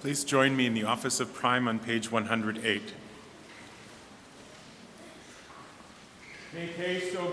Please join me in the Office of Prime on page 108. Make haste, O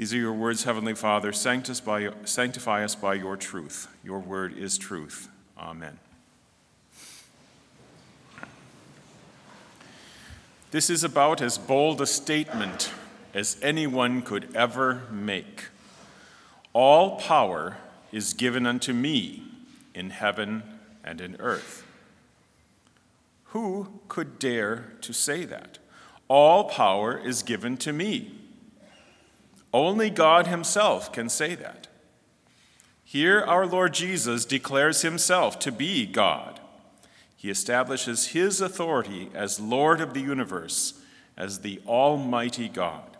These are your words, Heavenly Father. Sanctify us by your truth. Your word is truth. Amen. This is about as bold a statement as anyone could ever make. All power is given unto me in heaven and in earth. Who could dare to say that? All power is given to me. Only God Himself can say that. Here, our Lord Jesus declares Himself to be God. He establishes His authority as Lord of the universe, as the Almighty God.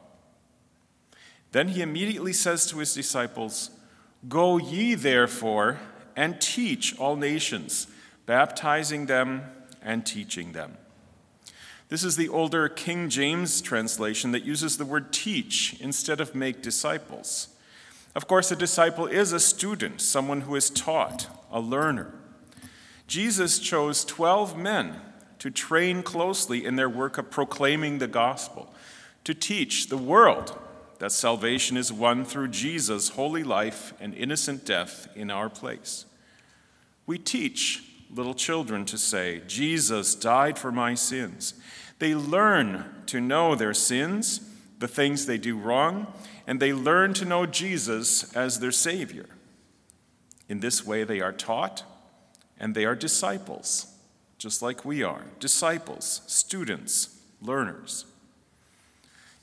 Then He immediately says to His disciples, Go ye therefore and teach all nations, baptizing them and teaching them. This is the older King James translation that uses the word teach instead of make disciples. Of course, a disciple is a student, someone who is taught, a learner. Jesus chose 12 men to train closely in their work of proclaiming the gospel, to teach the world that salvation is won through Jesus' holy life and innocent death in our place. We teach little children to say, Jesus died for my sins. They learn to know their sins, the things they do wrong, and they learn to know Jesus as their Savior. In this way, they are taught and they are disciples, just like we are disciples, students, learners.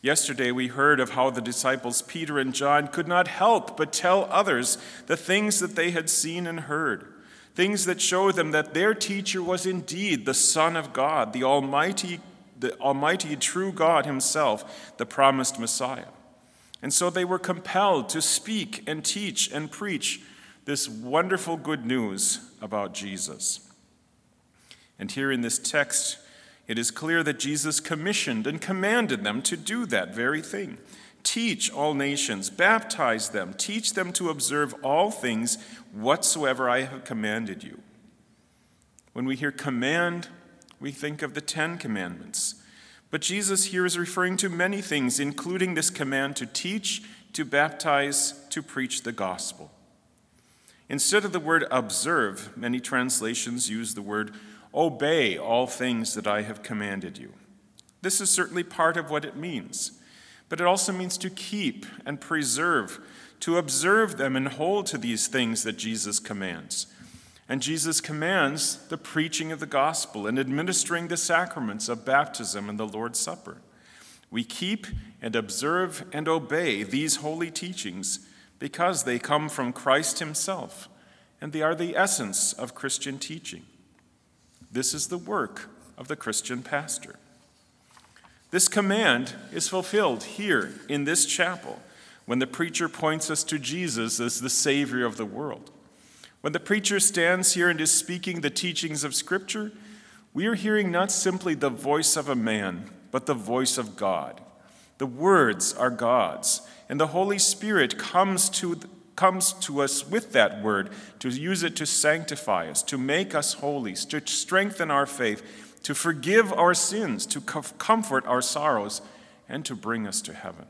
Yesterday, we heard of how the disciples Peter and John could not help but tell others the things that they had seen and heard, things that showed them that their teacher was indeed the Son of God, the Almighty the Almighty, true God Himself, the promised Messiah. And so they were compelled to speak and teach and preach this wonderful good news about Jesus. And here in this text, it is clear that Jesus commissioned and commanded them to do that very thing. Teach all nations, baptize them, teach them to observe all things whatsoever I have commanded you. When we hear command, we think of the Ten Commandments. But Jesus here is referring to many things, including this command to teach, to baptize, to preach the gospel. Instead of the word observe, many translations use the word obey all things that I have commanded you. This is certainly part of what it means, but it also means to keep and preserve, to observe them and hold to these things that Jesus commands. And Jesus commands the preaching of the gospel and administering the sacraments of baptism and the Lord's Supper. We keep and observe and obey these holy teachings because they come from Christ Himself and they are the essence of Christian teaching. This is the work of the Christian pastor. This command is fulfilled here in this chapel when the preacher points us to Jesus as the Savior of the world. When the preacher stands here and is speaking the teachings of Scripture, we are hearing not simply the voice of a man, but the voice of God. The words are God's, and the Holy Spirit comes to, comes to us with that word to use it to sanctify us, to make us holy, to strengthen our faith, to forgive our sins, to comfort our sorrows, and to bring us to heaven.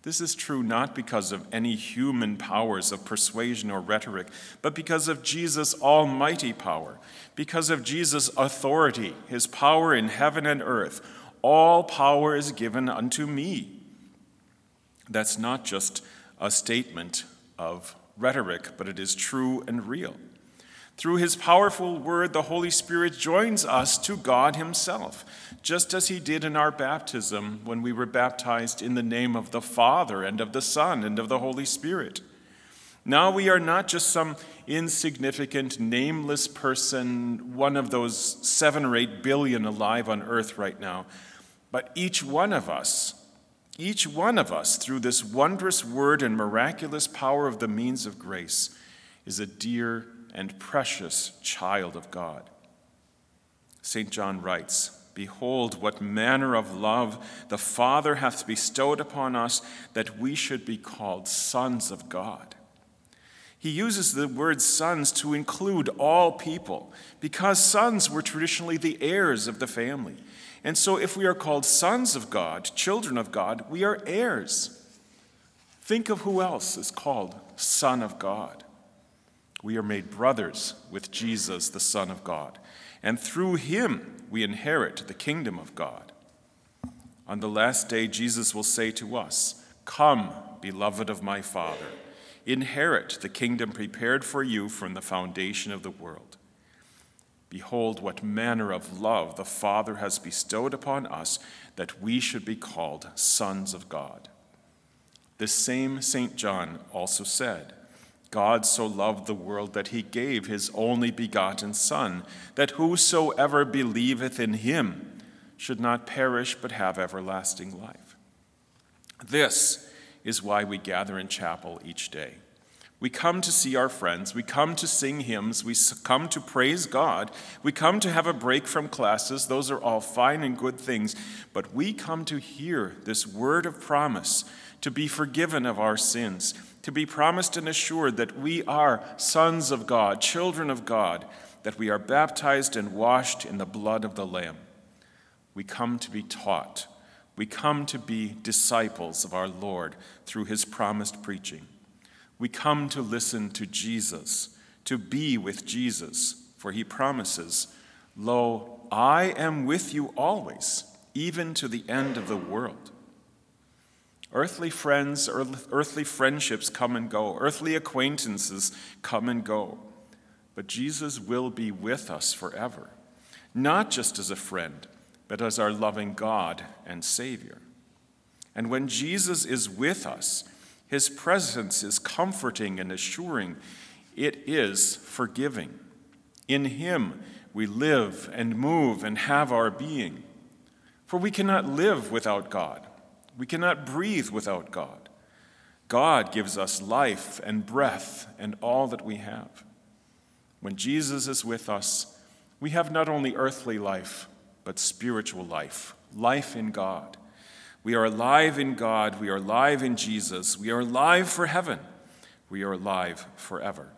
This is true not because of any human powers of persuasion or rhetoric, but because of Jesus' almighty power, because of Jesus' authority, his power in heaven and earth. All power is given unto me. That's not just a statement of rhetoric, but it is true and real. Through his powerful word, the Holy Spirit joins us to God himself, just as he did in our baptism when we were baptized in the name of the Father and of the Son and of the Holy Spirit. Now we are not just some insignificant, nameless person, one of those seven or eight billion alive on earth right now, but each one of us, each one of us, through this wondrous word and miraculous power of the means of grace, is a dear and precious child of God. St. John writes, Behold, what manner of love the Father hath bestowed upon us that we should be called sons of God. He uses the word sons to include all people because sons were traditionally the heirs of the family. And so, if we are called sons of God, children of God, we are heirs. Think of who else is called Son of God. We are made brothers with Jesus, the Son of God, and through him we inherit the kingdom of God. On the last day, Jesus will say to us, Come, beloved of my Father, inherit the kingdom prepared for you from the foundation of the world. Behold, what manner of love the Father has bestowed upon us that we should be called sons of God. This same St. John also said, God so loved the world that he gave his only begotten Son, that whosoever believeth in him should not perish but have everlasting life. This is why we gather in chapel each day. We come to see our friends, we come to sing hymns, we come to praise God, we come to have a break from classes. Those are all fine and good things, but we come to hear this word of promise to be forgiven of our sins to be promised and assured that we are sons of God, children of God, that we are baptized and washed in the blood of the Lamb. We come to be taught. We come to be disciples of our Lord through his promised preaching. We come to listen to Jesus, to be with Jesus, for he promises, Lo, I am with you always, even to the end of the world. Earthly friends, earthly friendships come and go, earthly acquaintances come and go. But Jesus will be with us forever, not just as a friend, but as our loving God and Savior. And when Jesus is with us, his presence is comforting and assuring, it is forgiving. In him we live and move and have our being. For we cannot live without God, we cannot breathe without God. God gives us life and breath and all that we have. When Jesus is with us, we have not only earthly life, but spiritual life, life in God. We are alive in God, we are alive in Jesus, we are alive for heaven, we are alive forever.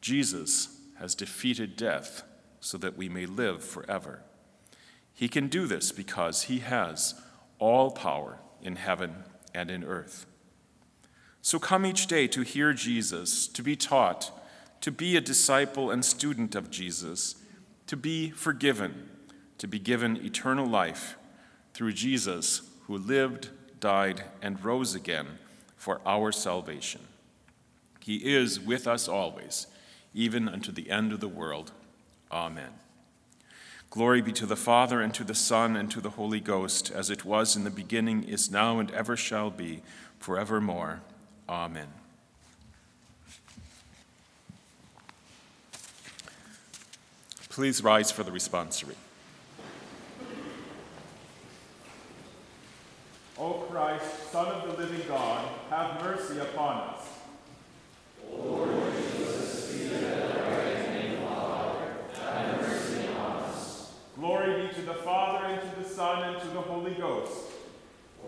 Jesus has defeated death so that we may live forever. He can do this because he has all power in heaven and in earth. So come each day to hear Jesus, to be taught, to be a disciple and student of Jesus, to be forgiven, to be given eternal life through Jesus, who lived, died, and rose again for our salvation. He is with us always, even unto the end of the world. Amen. Glory be to the Father, and to the Son, and to the Holy Ghost, as it was in the beginning, is now, and ever shall be, forevermore. Amen. Please rise for the responsory. O Christ, Son of the living God, have mercy upon us. Lord Jesus, have mercy on us. Glory be to the Father, and to the Son, and to the Holy Ghost.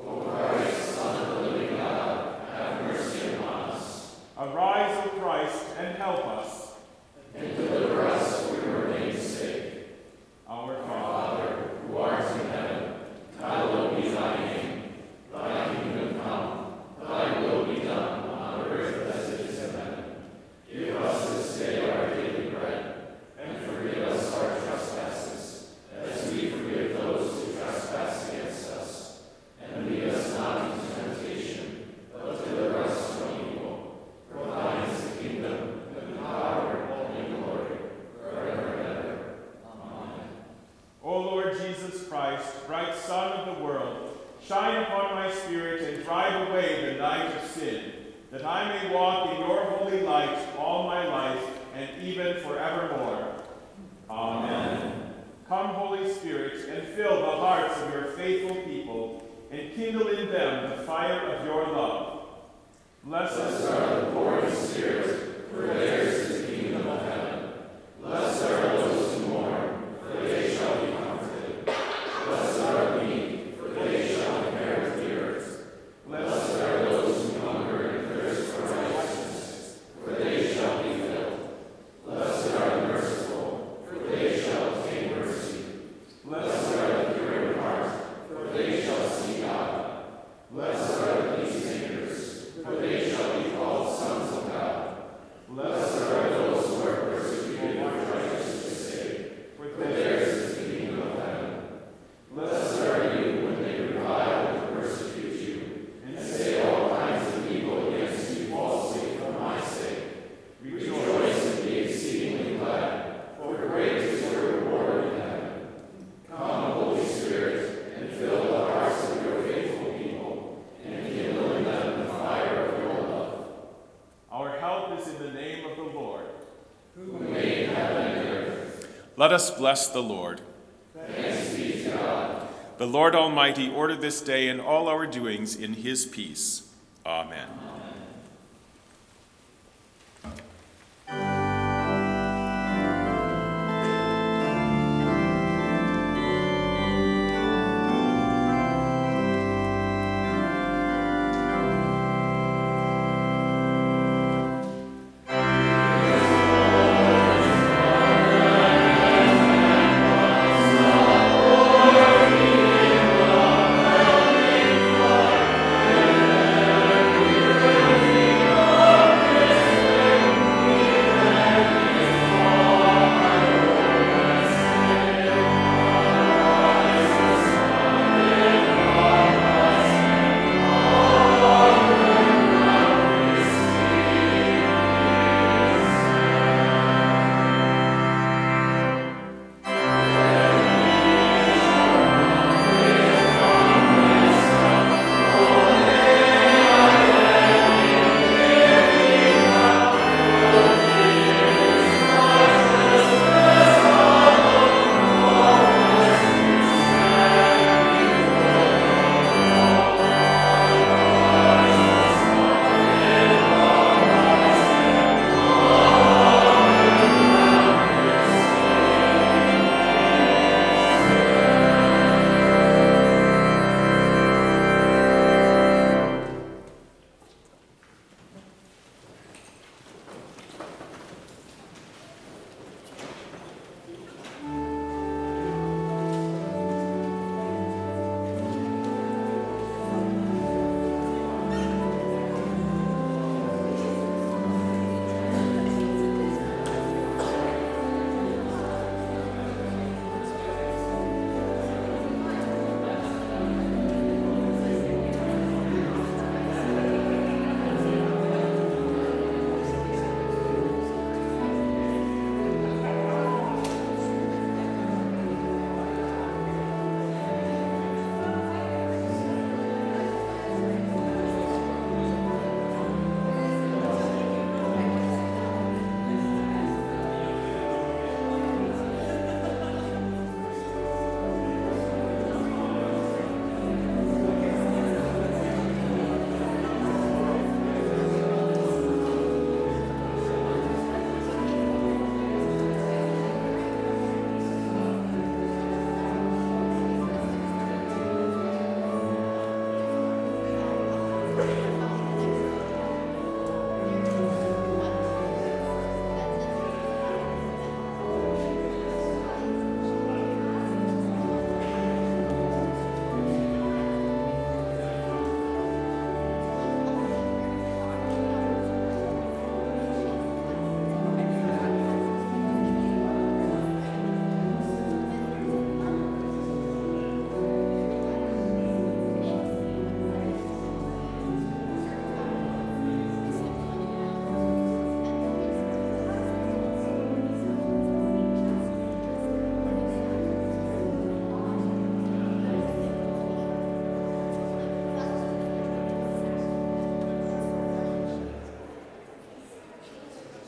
O Christ, Son of the living God, have mercy upon us. Arise, O Christ, and help us. And deliver us for your name's sake. Our Father, who art in heaven, hallowed be thy name. Thy kingdom come, thy will be done on earth as it is in heaven. Give us this day our daily bread, and forgive us our trespasses, as we forgive those who trespass against us. And lead us not into temptation, but deliver us from evil. For thine is the kingdom, and the power, and the glory, forever and ever. Amen. O Lord Jesus Christ, bright Sun of the world, shine upon my spirit and drive away the night of sin, that I may walk in your holy light all my life and even forevermore. Amen. Come, Holy Spirit, and fill the hearts of your faithful people, and kindle in them the fire of your love. Blessed are the poor in spirit, for theirs is the kingdom of heaven. Blessed are those who mourn, for they shall be comforted. Blessed are the meek, for they shall inherit the earth. Blessed are those who hunger and thirst for righteousness, for they shall be filled. Blessed are the merciful, for they shall obtain mercy. Blessed are the pure in heart, for they shall see God. Blessed are the peacemakers, for they shall be called sons of God. Blessed are those who are persecuted for righteousness' sake, for theirs is the kingdom of heaven. Blessed are you when they revile and persecute you, and say all kinds of evil against you falsely for my sake. Rejoice and be exceedingly glad, for great is your reward in heaven. Come, Holy Spirit, and fill the hearts of your faithful people, and kindle in them the fire of your love. Our help is in the name of the Lord, who made heaven and earth. Let us bless the Lord. Thanks be to God. The Lord Almighty order this day and all our doings in his peace. Amen.